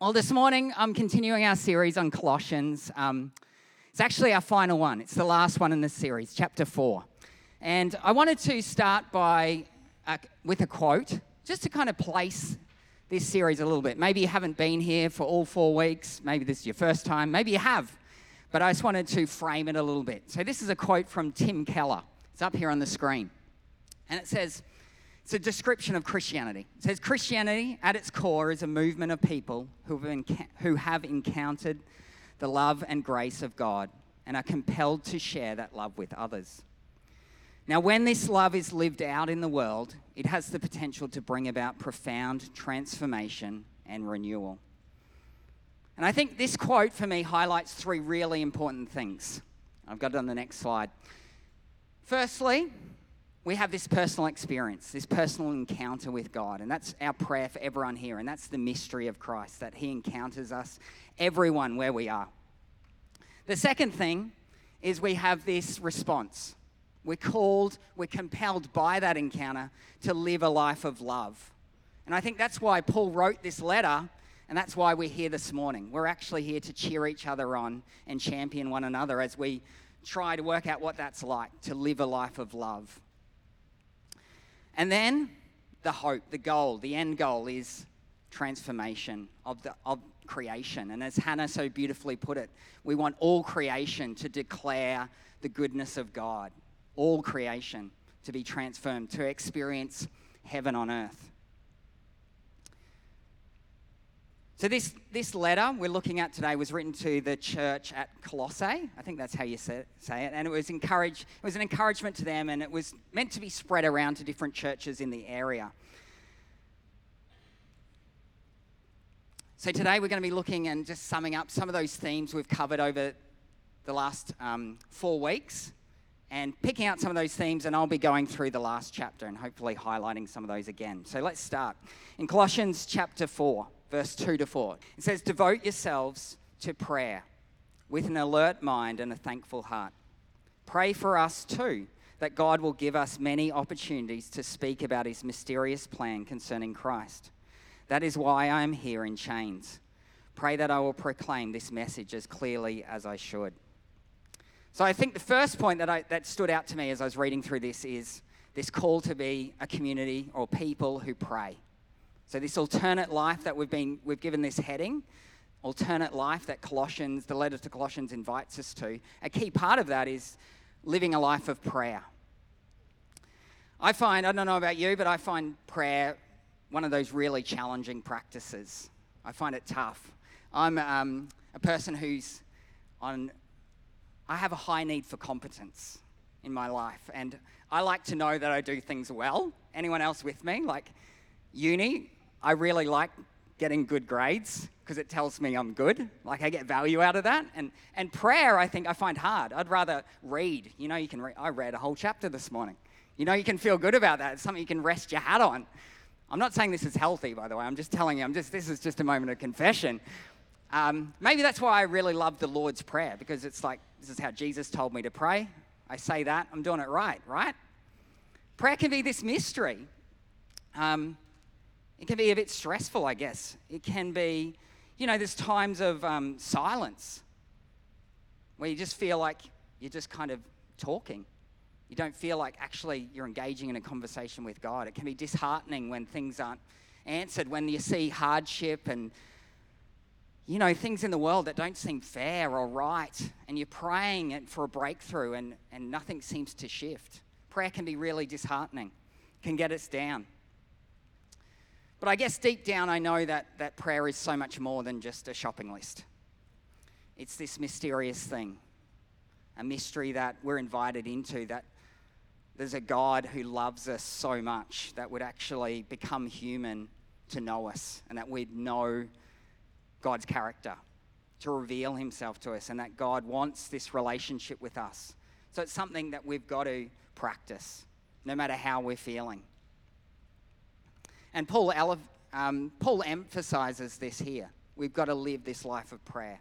Well, this morning I'm continuing our series on Colossians. Um, it's actually our final one, it's the last one in this series, chapter 4. And I wanted to start by uh, with a quote, just to kind of place this series a little bit. Maybe you haven't been here for all four weeks, maybe this is your first time, maybe you have, but I just wanted to frame it a little bit. So, this is a quote from Tim Keller, it's up here on the screen. And it says, it's a description of Christianity. It says Christianity, at its core, is a movement of people who have, who have encountered the love and grace of God and are compelled to share that love with others. Now, when this love is lived out in the world, it has the potential to bring about profound transformation and renewal. And I think this quote for me highlights three really important things. I've got it on the next slide. Firstly, we have this personal experience, this personal encounter with God. And that's our prayer for everyone here. And that's the mystery of Christ, that He encounters us, everyone where we are. The second thing is we have this response. We're called, we're compelled by that encounter to live a life of love. And I think that's why Paul wrote this letter, and that's why we're here this morning. We're actually here to cheer each other on and champion one another as we try to work out what that's like to live a life of love. And then the hope, the goal, the end goal is transformation of, the, of creation. And as Hannah so beautifully put it, we want all creation to declare the goodness of God, all creation to be transformed, to experience heaven on earth. So, this, this letter we're looking at today was written to the church at Colossae. I think that's how you say it. And it was, encourage, it was an encouragement to them, and it was meant to be spread around to different churches in the area. So, today we're going to be looking and just summing up some of those themes we've covered over the last um, four weeks and picking out some of those themes, and I'll be going through the last chapter and hopefully highlighting some of those again. So, let's start. In Colossians chapter 4 verse 2 to 4. It says, Devote yourselves to prayer with an alert mind and a thankful heart. Pray for us too, that God will give us many opportunities to speak about his mysterious plan concerning Christ. That is why I am here in chains. Pray that I will proclaim this message as clearly as I should. So I think the first point that, I, that stood out to me as I was reading through this is this call to be a community or people who pray. So this alternate life that we've been we've given this heading, alternate life that Colossians, the letter to Colossians invites us to. A key part of that is living a life of prayer. I find, I don't know about you, but I find prayer one of those really challenging practices. I find it tough. I'm um, a person who's on, I have a high need for competence in my life. And I like to know that I do things well. Anyone else with me? Like uni, I really like getting good grades because it tells me I'm good. Like I get value out of that. And and prayer, I think I find hard. I'd rather read. You know, you can read. I read a whole chapter this morning. You know, you can feel good about that. It's something you can rest your hat on. I'm not saying this is healthy, by the way. I'm just telling you. I'm just. This is just a moment of confession. Um, maybe that's why I really love the Lord's Prayer because it's like this is how Jesus told me to pray. I say that I'm doing it right, right? Prayer can be this mystery. Um, it can be a bit stressful, I guess. It can be, you know, there's times of um, silence where you just feel like you're just kind of talking. You don't feel like actually you're engaging in a conversation with God. It can be disheartening when things aren't answered, when you see hardship and, you know, things in the world that don't seem fair or right, and you're praying for a breakthrough and, and nothing seems to shift. Prayer can be really disheartening, can get us down. But I guess deep down, I know that, that prayer is so much more than just a shopping list. It's this mysterious thing, a mystery that we're invited into, that there's a God who loves us so much that would actually become human to know us, and that we'd know God's character, to reveal himself to us, and that God wants this relationship with us. So it's something that we've got to practice, no matter how we're feeling. And Paul, um, Paul emphasizes this here. We've got to live this life of prayer.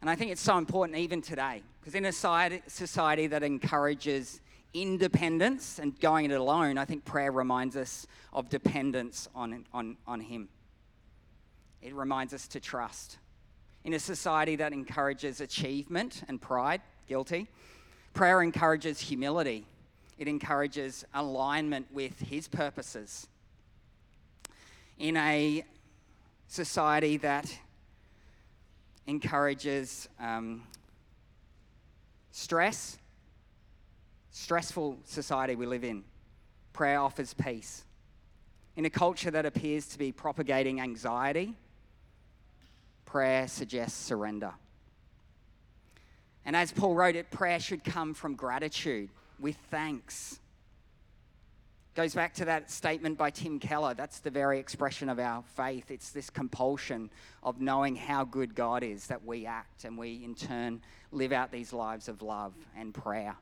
And I think it's so important even today, because in a society that encourages independence and going it alone, I think prayer reminds us of dependence on, on, on Him. it reminds us to trust. In a society that encourages achievement and pride, guilty, prayer encourages humility. It encourages alignment with His purposes. In a society that encourages um, stress, stressful society we live in, prayer offers peace. In a culture that appears to be propagating anxiety, prayer suggests surrender. And as Paul wrote it, prayer should come from gratitude with thanks. Goes back to that statement by Tim Keller. That's the very expression of our faith. It's this compulsion of knowing how good God is that we act and we, in turn, live out these lives of love and prayer.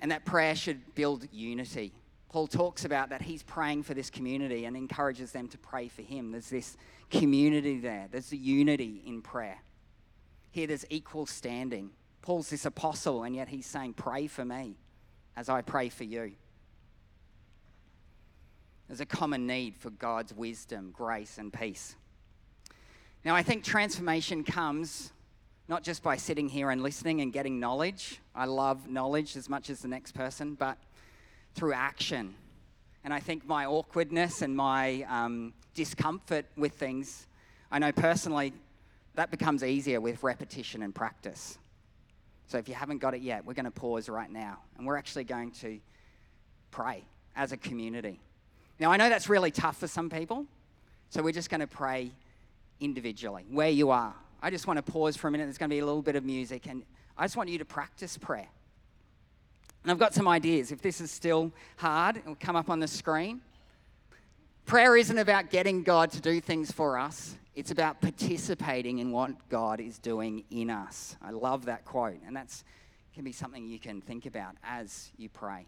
And that prayer should build unity. Paul talks about that he's praying for this community and encourages them to pray for him. There's this community there, there's the unity in prayer. Here, there's equal standing. Paul's this apostle, and yet he's saying, Pray for me as I pray for you. There's a common need for God's wisdom, grace, and peace. Now, I think transformation comes not just by sitting here and listening and getting knowledge. I love knowledge as much as the next person, but through action. And I think my awkwardness and my um, discomfort with things, I know personally that becomes easier with repetition and practice. So if you haven't got it yet, we're going to pause right now and we're actually going to pray as a community. Now, I know that's really tough for some people, so we're just going to pray individually, where you are. I just want to pause for a minute. There's going to be a little bit of music, and I just want you to practice prayer. And I've got some ideas. If this is still hard, it'll come up on the screen. Prayer isn't about getting God to do things for us, it's about participating in what God is doing in us. I love that quote, and that's can be something you can think about as you pray.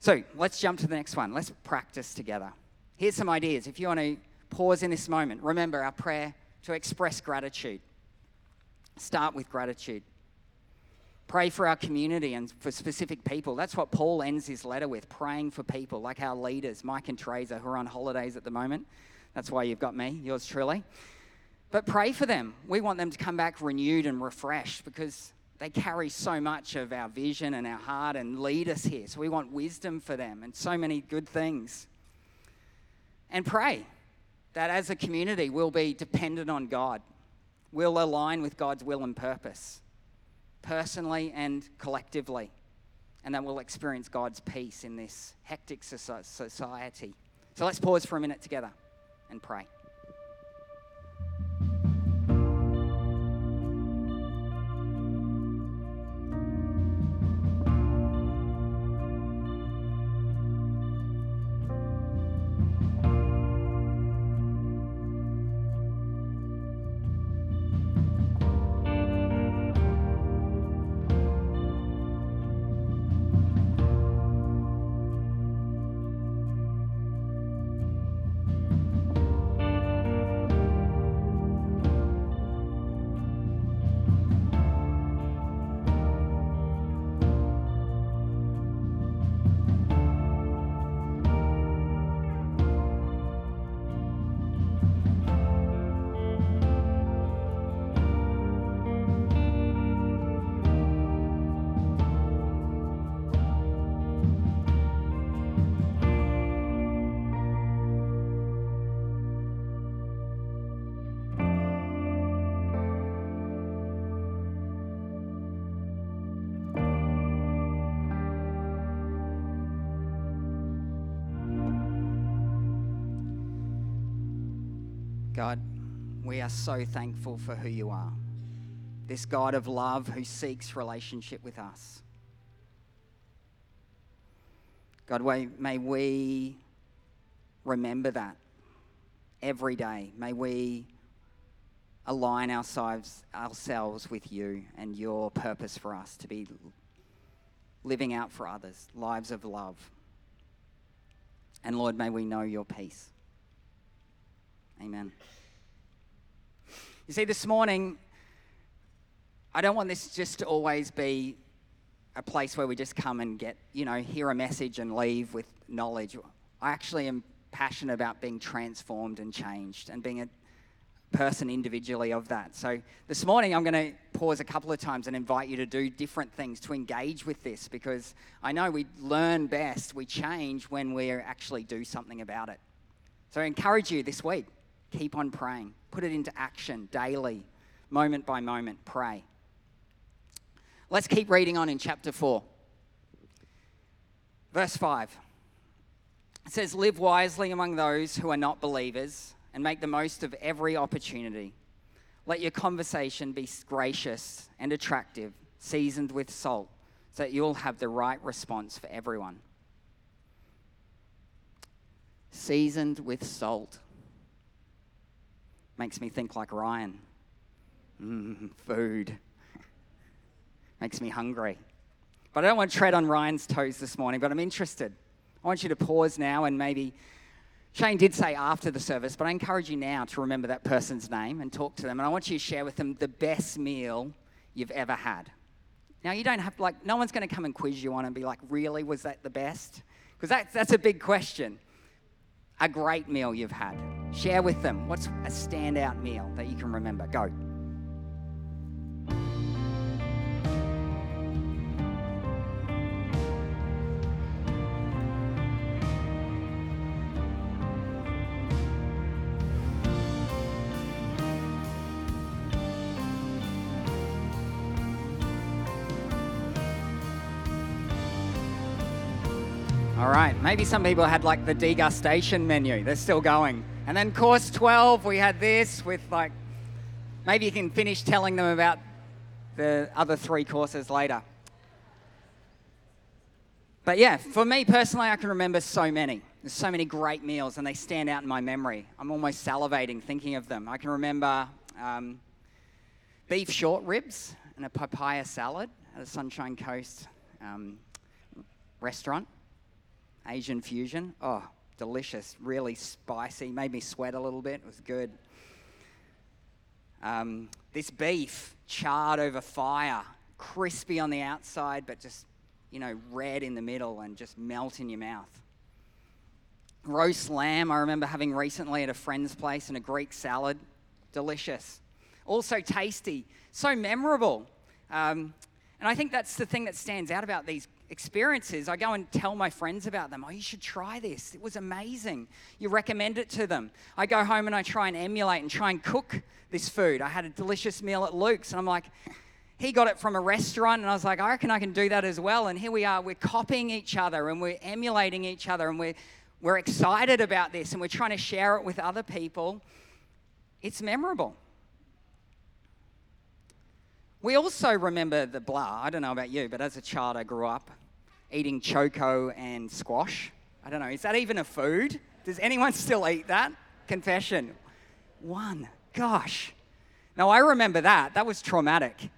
So let's jump to the next one. Let's practice together. Here's some ideas. If you want to pause in this moment, remember our prayer to express gratitude. Start with gratitude. Pray for our community and for specific people. That's what Paul ends his letter with praying for people like our leaders, Mike and Teresa, who are on holidays at the moment. That's why you've got me, yours truly. But pray for them. We want them to come back renewed and refreshed because they carry so much of our vision and our heart and lead us here. So we want wisdom for them and so many good things. And pray that as a community, we'll be dependent on God. We'll align with God's will and purpose, personally and collectively. And that we'll experience God's peace in this hectic society. So let's pause for a minute together and pray. God, we are so thankful for who you are. This God of love who seeks relationship with us. God, may we remember that every day. May we align ourselves, ourselves with you and your purpose for us to be living out for others, lives of love. And Lord, may we know your peace. Amen. You see, this morning, I don't want this just to always be a place where we just come and get, you know, hear a message and leave with knowledge. I actually am passionate about being transformed and changed and being a person individually of that. So this morning, I'm going to pause a couple of times and invite you to do different things to engage with this because I know we learn best, we change when we actually do something about it. So I encourage you this week keep on praying, put it into action daily, moment by moment, pray. Let's keep reading on in chapter 4. Verse 5. It says, Live wisely among those who are not believers and make the most of every opportunity. Let your conversation be gracious and attractive, seasoned with salt, so that you'll have the right response for everyone. Seasoned with salt. Makes me think like Ryan. Mm, food. Makes me hungry. But I don't want to tread on Ryan's toes this morning, but I'm interested. I want you to pause now and maybe. Shane did say after the service, but I encourage you now to remember that person's name and talk to them. And I want you to share with them the best meal you've ever had. Now, you don't have, like, no one's going to come and quiz you on and be like, really, was that the best? Because that's, that's a big question. A great meal you've had. Share with them. What's a standout meal that you can remember? Go. All right, maybe some people had like the degustation menu. They're still going. And then course 12, we had this with like, maybe you can finish telling them about the other three courses later. But yeah, for me personally, I can remember so many. There's so many great meals, and they stand out in my memory. I'm almost salivating thinking of them. I can remember um, beef short ribs and a papaya salad at a Sunshine Coast um, restaurant. Asian fusion. Oh, delicious, really spicy, made me sweat a little bit. It was good. Um, this beef charred over fire, crispy on the outside, but just, you know, red in the middle and just melt in your mouth. Roast lamb, I remember having recently at a friend's place, and a Greek salad. Delicious. Also tasty, so memorable. Um, and I think that's the thing that stands out about these experiences, I go and tell my friends about them. Oh, you should try this. It was amazing. You recommend it to them. I go home and I try and emulate and try and cook this food. I had a delicious meal at Luke's and I'm like, he got it from a restaurant and I was like, I reckon I can do that as well. And here we are, we're copying each other and we're emulating each other and we're, we're excited about this and we're trying to share it with other people. It's memorable. We also remember the blah. I don't know about you, but as a child, I grew up eating choko and squash. I don't know, is that even a food? Does anyone still eat that? Confession. One. Gosh. Now, I remember that. That was traumatic.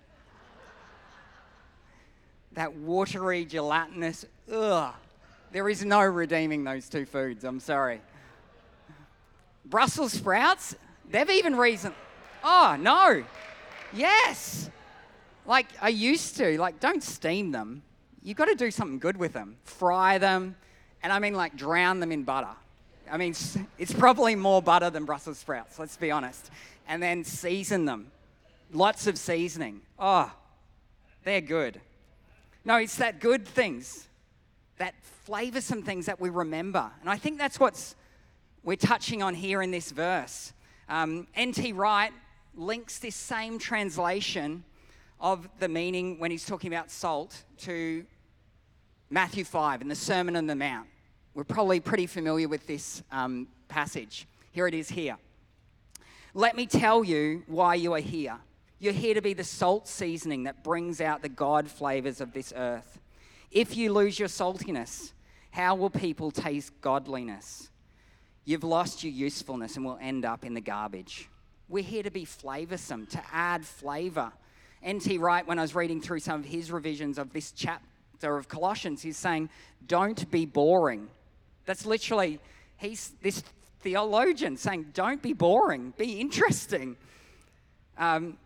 that watery, gelatinous, ugh. There is no redeeming those two foods. I'm sorry. Brussels sprouts, they've even reason. Oh, no. Yes. Like I used to. Like, don't steam them you've got to do something good with them. Fry them, and I mean like drown them in butter. I mean, it's probably more butter than Brussels sprouts, let's be honest. And then season them. Lots of seasoning. Oh, they're good. No, it's that good things, that flavoursome things that we remember. And I think that's what's we're touching on here in this verse. Um, N.T. Wright links this same translation of the meaning when he's talking about salt to Matthew 5 in the Sermon on the Mount. We're probably pretty familiar with this um, passage. Here it is here. Let me tell you why you are here. You're here to be the salt seasoning that brings out the God flavors of this earth. If you lose your saltiness, how will people taste godliness? You've lost your usefulness and will end up in the garbage. We're here to be flavorsome, to add flavor N.T. Wright, when I was reading through some of his revisions of this chapter of Colossians, he's saying, Don't be boring. That's literally, he's this theologian saying, Don't be boring, be interesting. Um,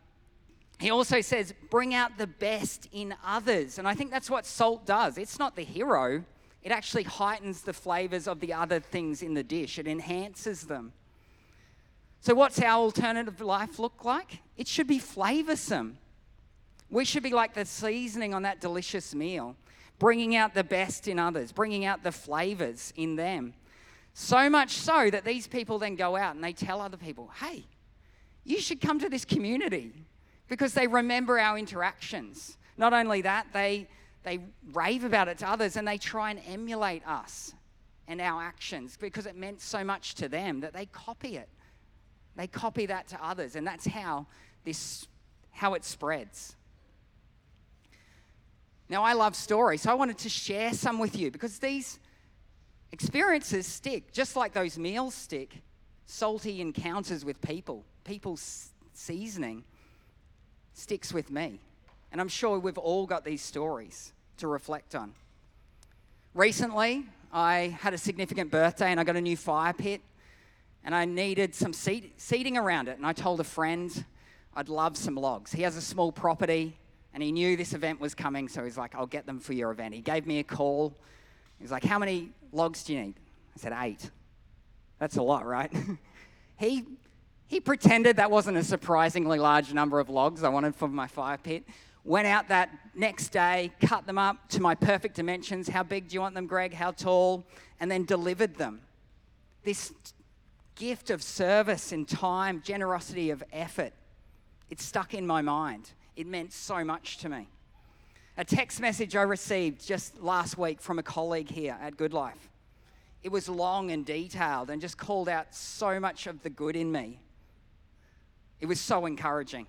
he also says, Bring out the best in others. And I think that's what salt does. It's not the hero, it actually heightens the flavors of the other things in the dish, it enhances them. So, what's our alternative life look like? It should be flavorsome. We should be like the seasoning on that delicious meal, bringing out the best in others, bringing out the flavors in them. So much so that these people then go out and they tell other people, hey, you should come to this community because they remember our interactions. Not only that, they, they rave about it to others and they try and emulate us and our actions because it meant so much to them that they copy it. They copy that to others, and that's how this how it spreads. Now, I love stories, so I wanted to share some with you because these experiences stick, just like those meals stick. Salty encounters with people, people's seasoning sticks with me. And I'm sure we've all got these stories to reflect on. Recently, I had a significant birthday and I got a new fire pit and I needed some seat, seating around it. And I told a friend I'd love some logs. He has a small property and he knew this event was coming, so he's like, I'll get them for your event. He gave me a call. He's like, How many logs do you need? I said, Eight. That's a lot, right? he, he pretended that wasn't a surprisingly large number of logs I wanted for my fire pit. Went out that next day, cut them up to my perfect dimensions. How big do you want them, Greg? How tall? And then delivered them. This gift of service and time, generosity of effort, it stuck in my mind. It meant so much to me. A text message I received just last week from a colleague here at Goodlife. It was long and detailed and just called out so much of the good in me. It was so encouraging.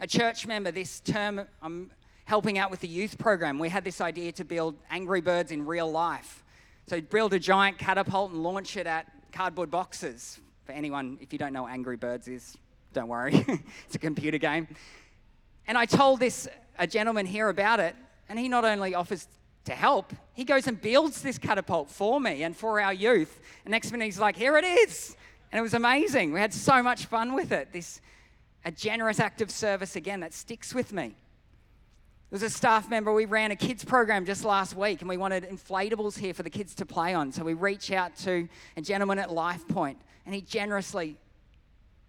A church member this term, I'm helping out with the youth program. We had this idea to build Angry Birds in real life. So, build a giant catapult and launch it at cardboard boxes. For anyone, if you don't know what Angry Birds is, don't worry, it's a computer game. And I told this a gentleman here about it, and he not only offers to help, he goes and builds this catapult for me and for our youth. And next minute he's like, "Here it is," and it was amazing. We had so much fun with it. This a generous act of service again that sticks with me. There was a staff member, we ran a kids program just last week and we wanted inflatables here for the kids to play on. So we reach out to a gentleman at Life Point and he generously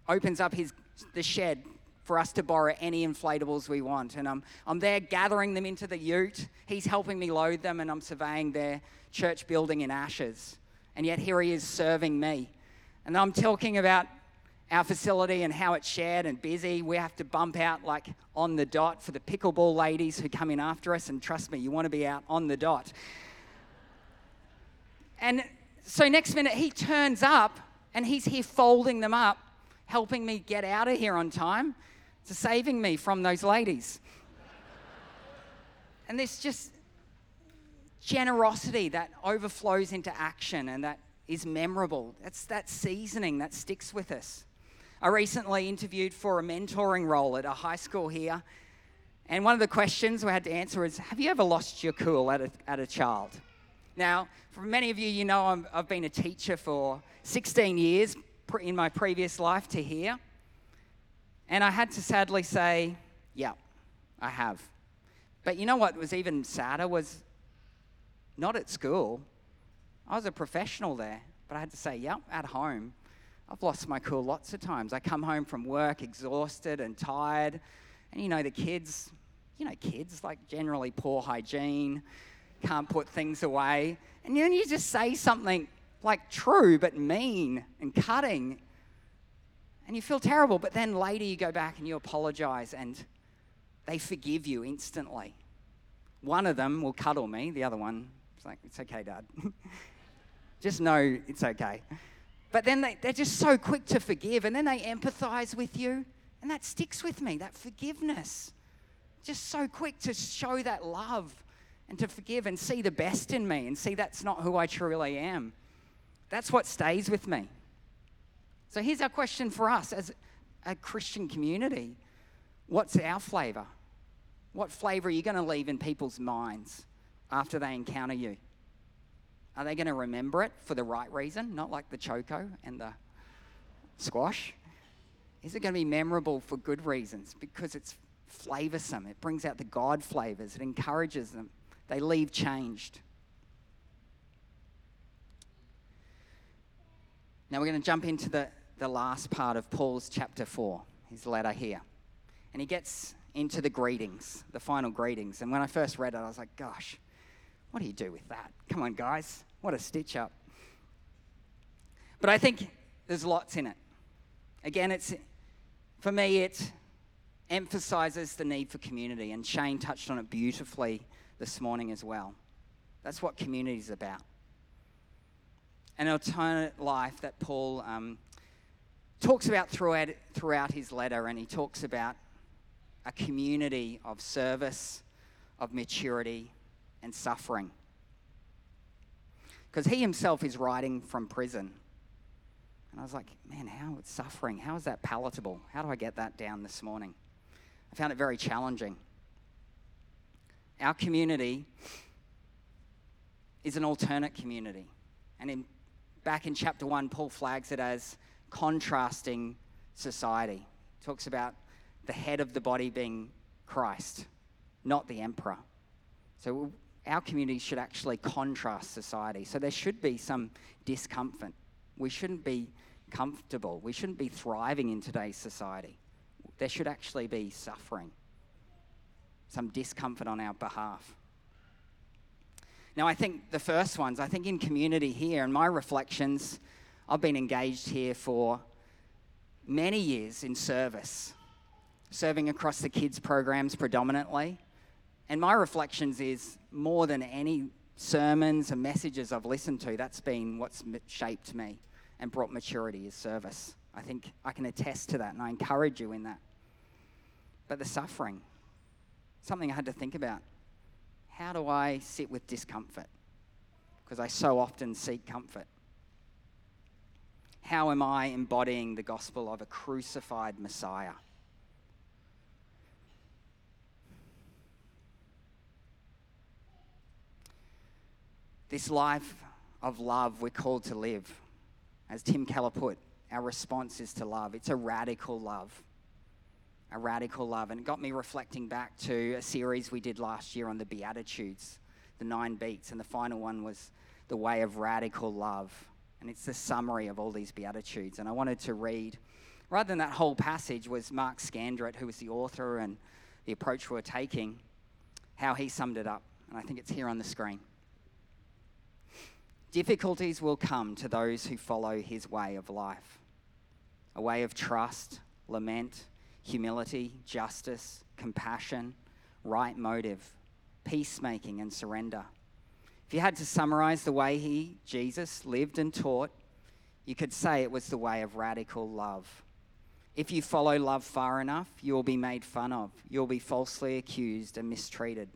opens up his the shed for us to borrow any inflatables we want. And I'm, I'm there gathering them into the ute. He's helping me load them, and I'm surveying their church building in ashes. And yet here he is serving me. And I'm talking about our facility and how it's shared and busy. We have to bump out like on the dot for the pickleball ladies who come in after us. And trust me, you want to be out on the dot. And so next minute he turns up and he's here folding them up, helping me get out of here on time to saving me from those ladies. and this just generosity that overflows into action and that is memorable. That's that seasoning that sticks with us. I recently interviewed for a mentoring role at a high school here. And one of the questions we had to answer is Have you ever lost your cool at a, at a child? Now, for many of you, you know i have been a teacher for 16 years in my previous life to here. And I had to sadly say, yeah, I have. But you know what was even sadder was not at school. I was a professional there, but I had to say, yep, at home. I've lost my cool lots of times. I come home from work exhausted and tired. And you know, the kids, you know, kids like generally poor hygiene, can't put things away. And then you just say something like true but mean and cutting and you feel terrible, but then later you go back and you apologize and they forgive you instantly. One of them will cuddle me, the other one is like, It's okay, Dad. just know it's okay. But then they, they're just so quick to forgive and then they empathize with you. And that sticks with me, that forgiveness. Just so quick to show that love and to forgive and see the best in me and see that's not who I truly am. That's what stays with me. So here's our question for us as a Christian community what's our flavor? What flavor are you going to leave in people's minds after they encounter you? Are they going to remember it for the right reason, not like the choko and the squash? Is it going to be memorable for good reasons? Because it's flavorsome, it brings out the God flavors, it encourages them. They leave changed. Now we're going to jump into the the last part of Paul's chapter 4, his letter here. And he gets into the greetings, the final greetings. And when I first read it, I was like, gosh, what do you do with that? Come on, guys. What a stitch up. But I think there's lots in it. Again, it's for me, it emphasizes the need for community, and Shane touched on it beautifully this morning as well. That's what community is about. An alternate life that Paul um, talks about throughout, throughout his letter, and he talks about a community of service, of maturity, and suffering. Because he himself is writing from prison. And I was like, man, how is suffering? How is that palatable? How do I get that down this morning? I found it very challenging. Our community is an alternate community. And in, back in chapter 1, Paul flags it as contrasting society. He talks about the head of the body being Christ, not the emperor. So our community should actually contrast society. So there should be some discomfort. We shouldn't be comfortable. We shouldn't be thriving in today's society. There should actually be suffering, some discomfort on our behalf. Now, I think the first ones, I think in community here, and my reflections, I've been engaged here for many years in service, serving across the kids' programs predominantly. And my reflections is more than any sermons and messages I've listened to, that's been what's shaped me and brought maturity is service. I think I can attest to that and I encourage you in that. But the suffering, something I had to think about. How do I sit with discomfort? Because I so often seek comfort. How am I embodying the gospel of a crucified Messiah? This life of love we're called to live. As Tim Keller put, our response is to love. It's a radical love. A radical love. And it got me reflecting back to a series we did last year on the Beatitudes, the nine beats. And the final one was the way of radical love. And it's the summary of all these Beatitudes. And I wanted to read, rather than that whole passage, was Mark Scandrette, who was the author and the approach we we're taking, how he summed it up. And I think it's here on the screen. Difficulties will come to those who follow his way of life a way of trust, lament, humility, justice, compassion, right motive, peacemaking, and surrender. If you had to summarize the way he, Jesus, lived and taught, you could say it was the way of radical love. If you follow love far enough, you'll be made fun of, you'll be falsely accused and mistreated.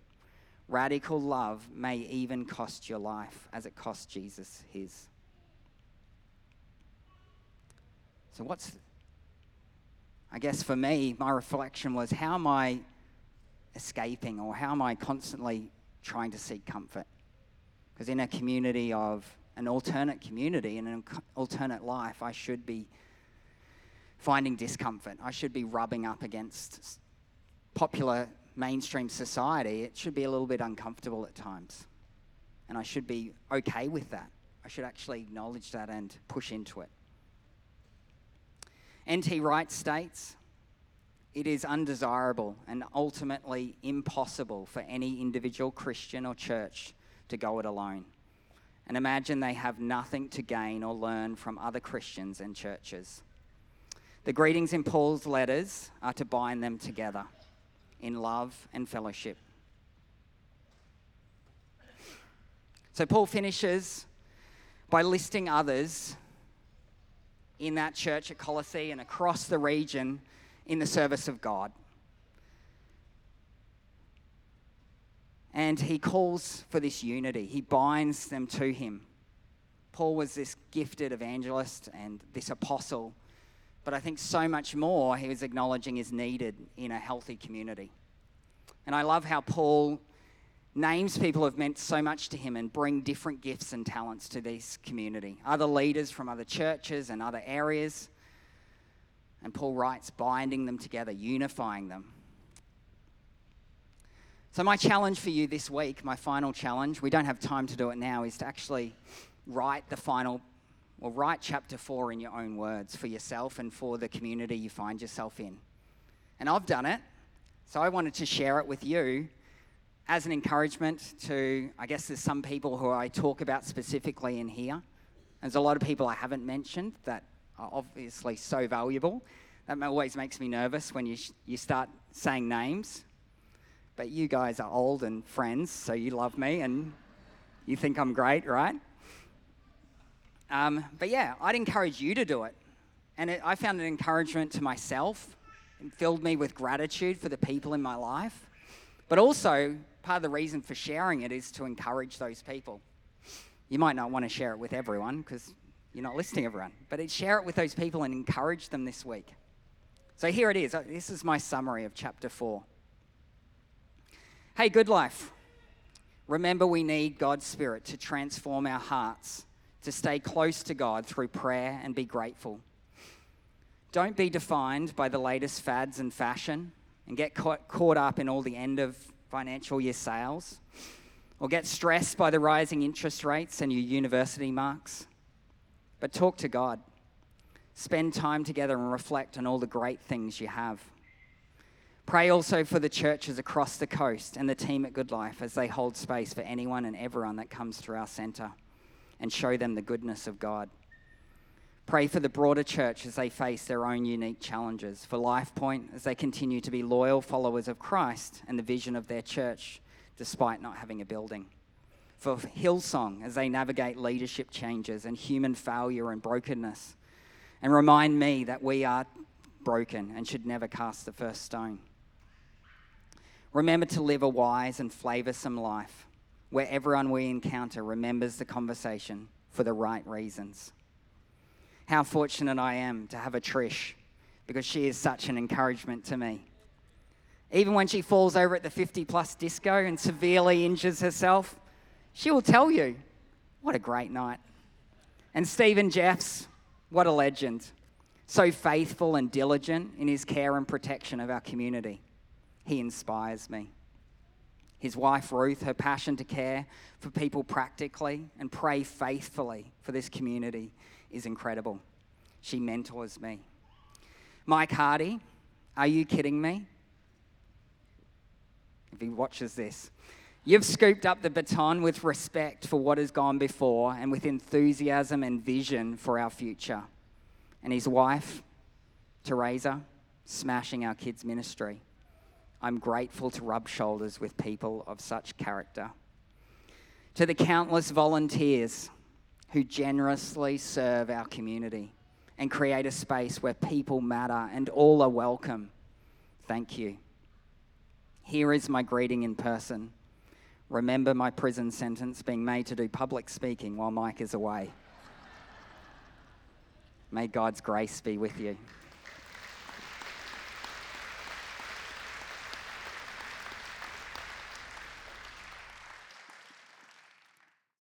Radical love may even cost your life, as it cost Jesus his. So, what's, I guess for me, my reflection was how am I escaping or how am I constantly trying to seek comfort? Because in a community of an alternate community, in an alternate life, I should be finding discomfort. I should be rubbing up against popular mainstream society, it should be a little bit uncomfortable at times. And I should be okay with that. I should actually acknowledge that and push into it. N.T. Wright states it is undesirable and ultimately impossible for any individual Christian or church to go it alone. And imagine they have nothing to gain or learn from other Christians and churches. The greetings in Paul's letters are to bind them together in love and fellowship. So Paul finishes by listing others in that church at Colossae and across the region in the service of God. And he calls for this unity, he binds them to him. Paul was this gifted evangelist and this apostle but I think so much more he was acknowledging is needed in a healthy community. And I love how Paul names people who have meant so much to him and bring different gifts and talents to this community. Other leaders from other churches and other areas. And Paul writes, binding them together, unifying them. So, my challenge for you this week, my final challenge, we don't have time to do it now, is to actually write the final Well, write chapter four in your own words for yourself and for the community you find yourself in. And I've done it, so I wanted to share it with you as an encouragement to, I guess there's some people who I talk about specifically in here. There's a lot of people I haven't mentioned that are obviously so valuable. That always makes me nervous when you, sh- you start saying names. But you guys are old and friends, so you love me and you think I'm great, right? Um, but yeah, I'd encourage you to do it. And it, I found an encouragement to myself. and filled me with gratitude for the people in my life. But also, part of the reason for sharing it is to encourage those people. You might not want to share it with everyone because you're not listening everyone, but share it with those people and encourage them this week. So here it is. Uh, this is my summary of chapter 4. Hey, good life. Remember, we need God's Spirit to transform our hearts, to stay close to God through prayer and be grateful. Don't be defined by the latest fads and fashion and get caught, caught up in all the end of financial year sales, or get stressed by the rising interest rates and your university marks. But talk to God. Spend time together and reflect on all the great things you have. Pray also for the churches across the coast and the team at Goodlife as they hold space for anyone and everyone that comes through our centre and show them the goodness of God. Pray for the broader church as they face their own unique challenges, for LifePoint as they continue to be loyal followers of Christ and the vision of their church despite not having a building. For Hillsong as they navigate leadership changes and human failure and brokenness. And remind me that we are broken and should never cast the first stone. Remember to live a wise and flavoursome life where everyone we encounter remembers the conversation for the right reasons how fortunate I am to have a Trish because she is such an encouragement to me. Even when she falls over at the 50 plus disco and severely injures herself, she will tell you, what a great night. And Stephen Jeffs, what a legend. So faithful and diligent in his care and protection of our community. He inspires me. His wife Ruth, her passion to care for people practically and pray faithfully for this community is incredible. She mentors me. Mike Hardy, are you kidding me? If he watches this, you've scooped up the baton with respect for what has gone before and with enthusiasm and vision for our future. And his wife, Teresa, smashing our kids' ministry. I'm grateful to rub shoulders with people of such character. To the countless volunteers who generously serve our community and create a space where people matter and all are welcome. Thank you. Here is my greeting in person. Remember my prison sentence being made to do public speaking while Mike is away. May God's grace be with you.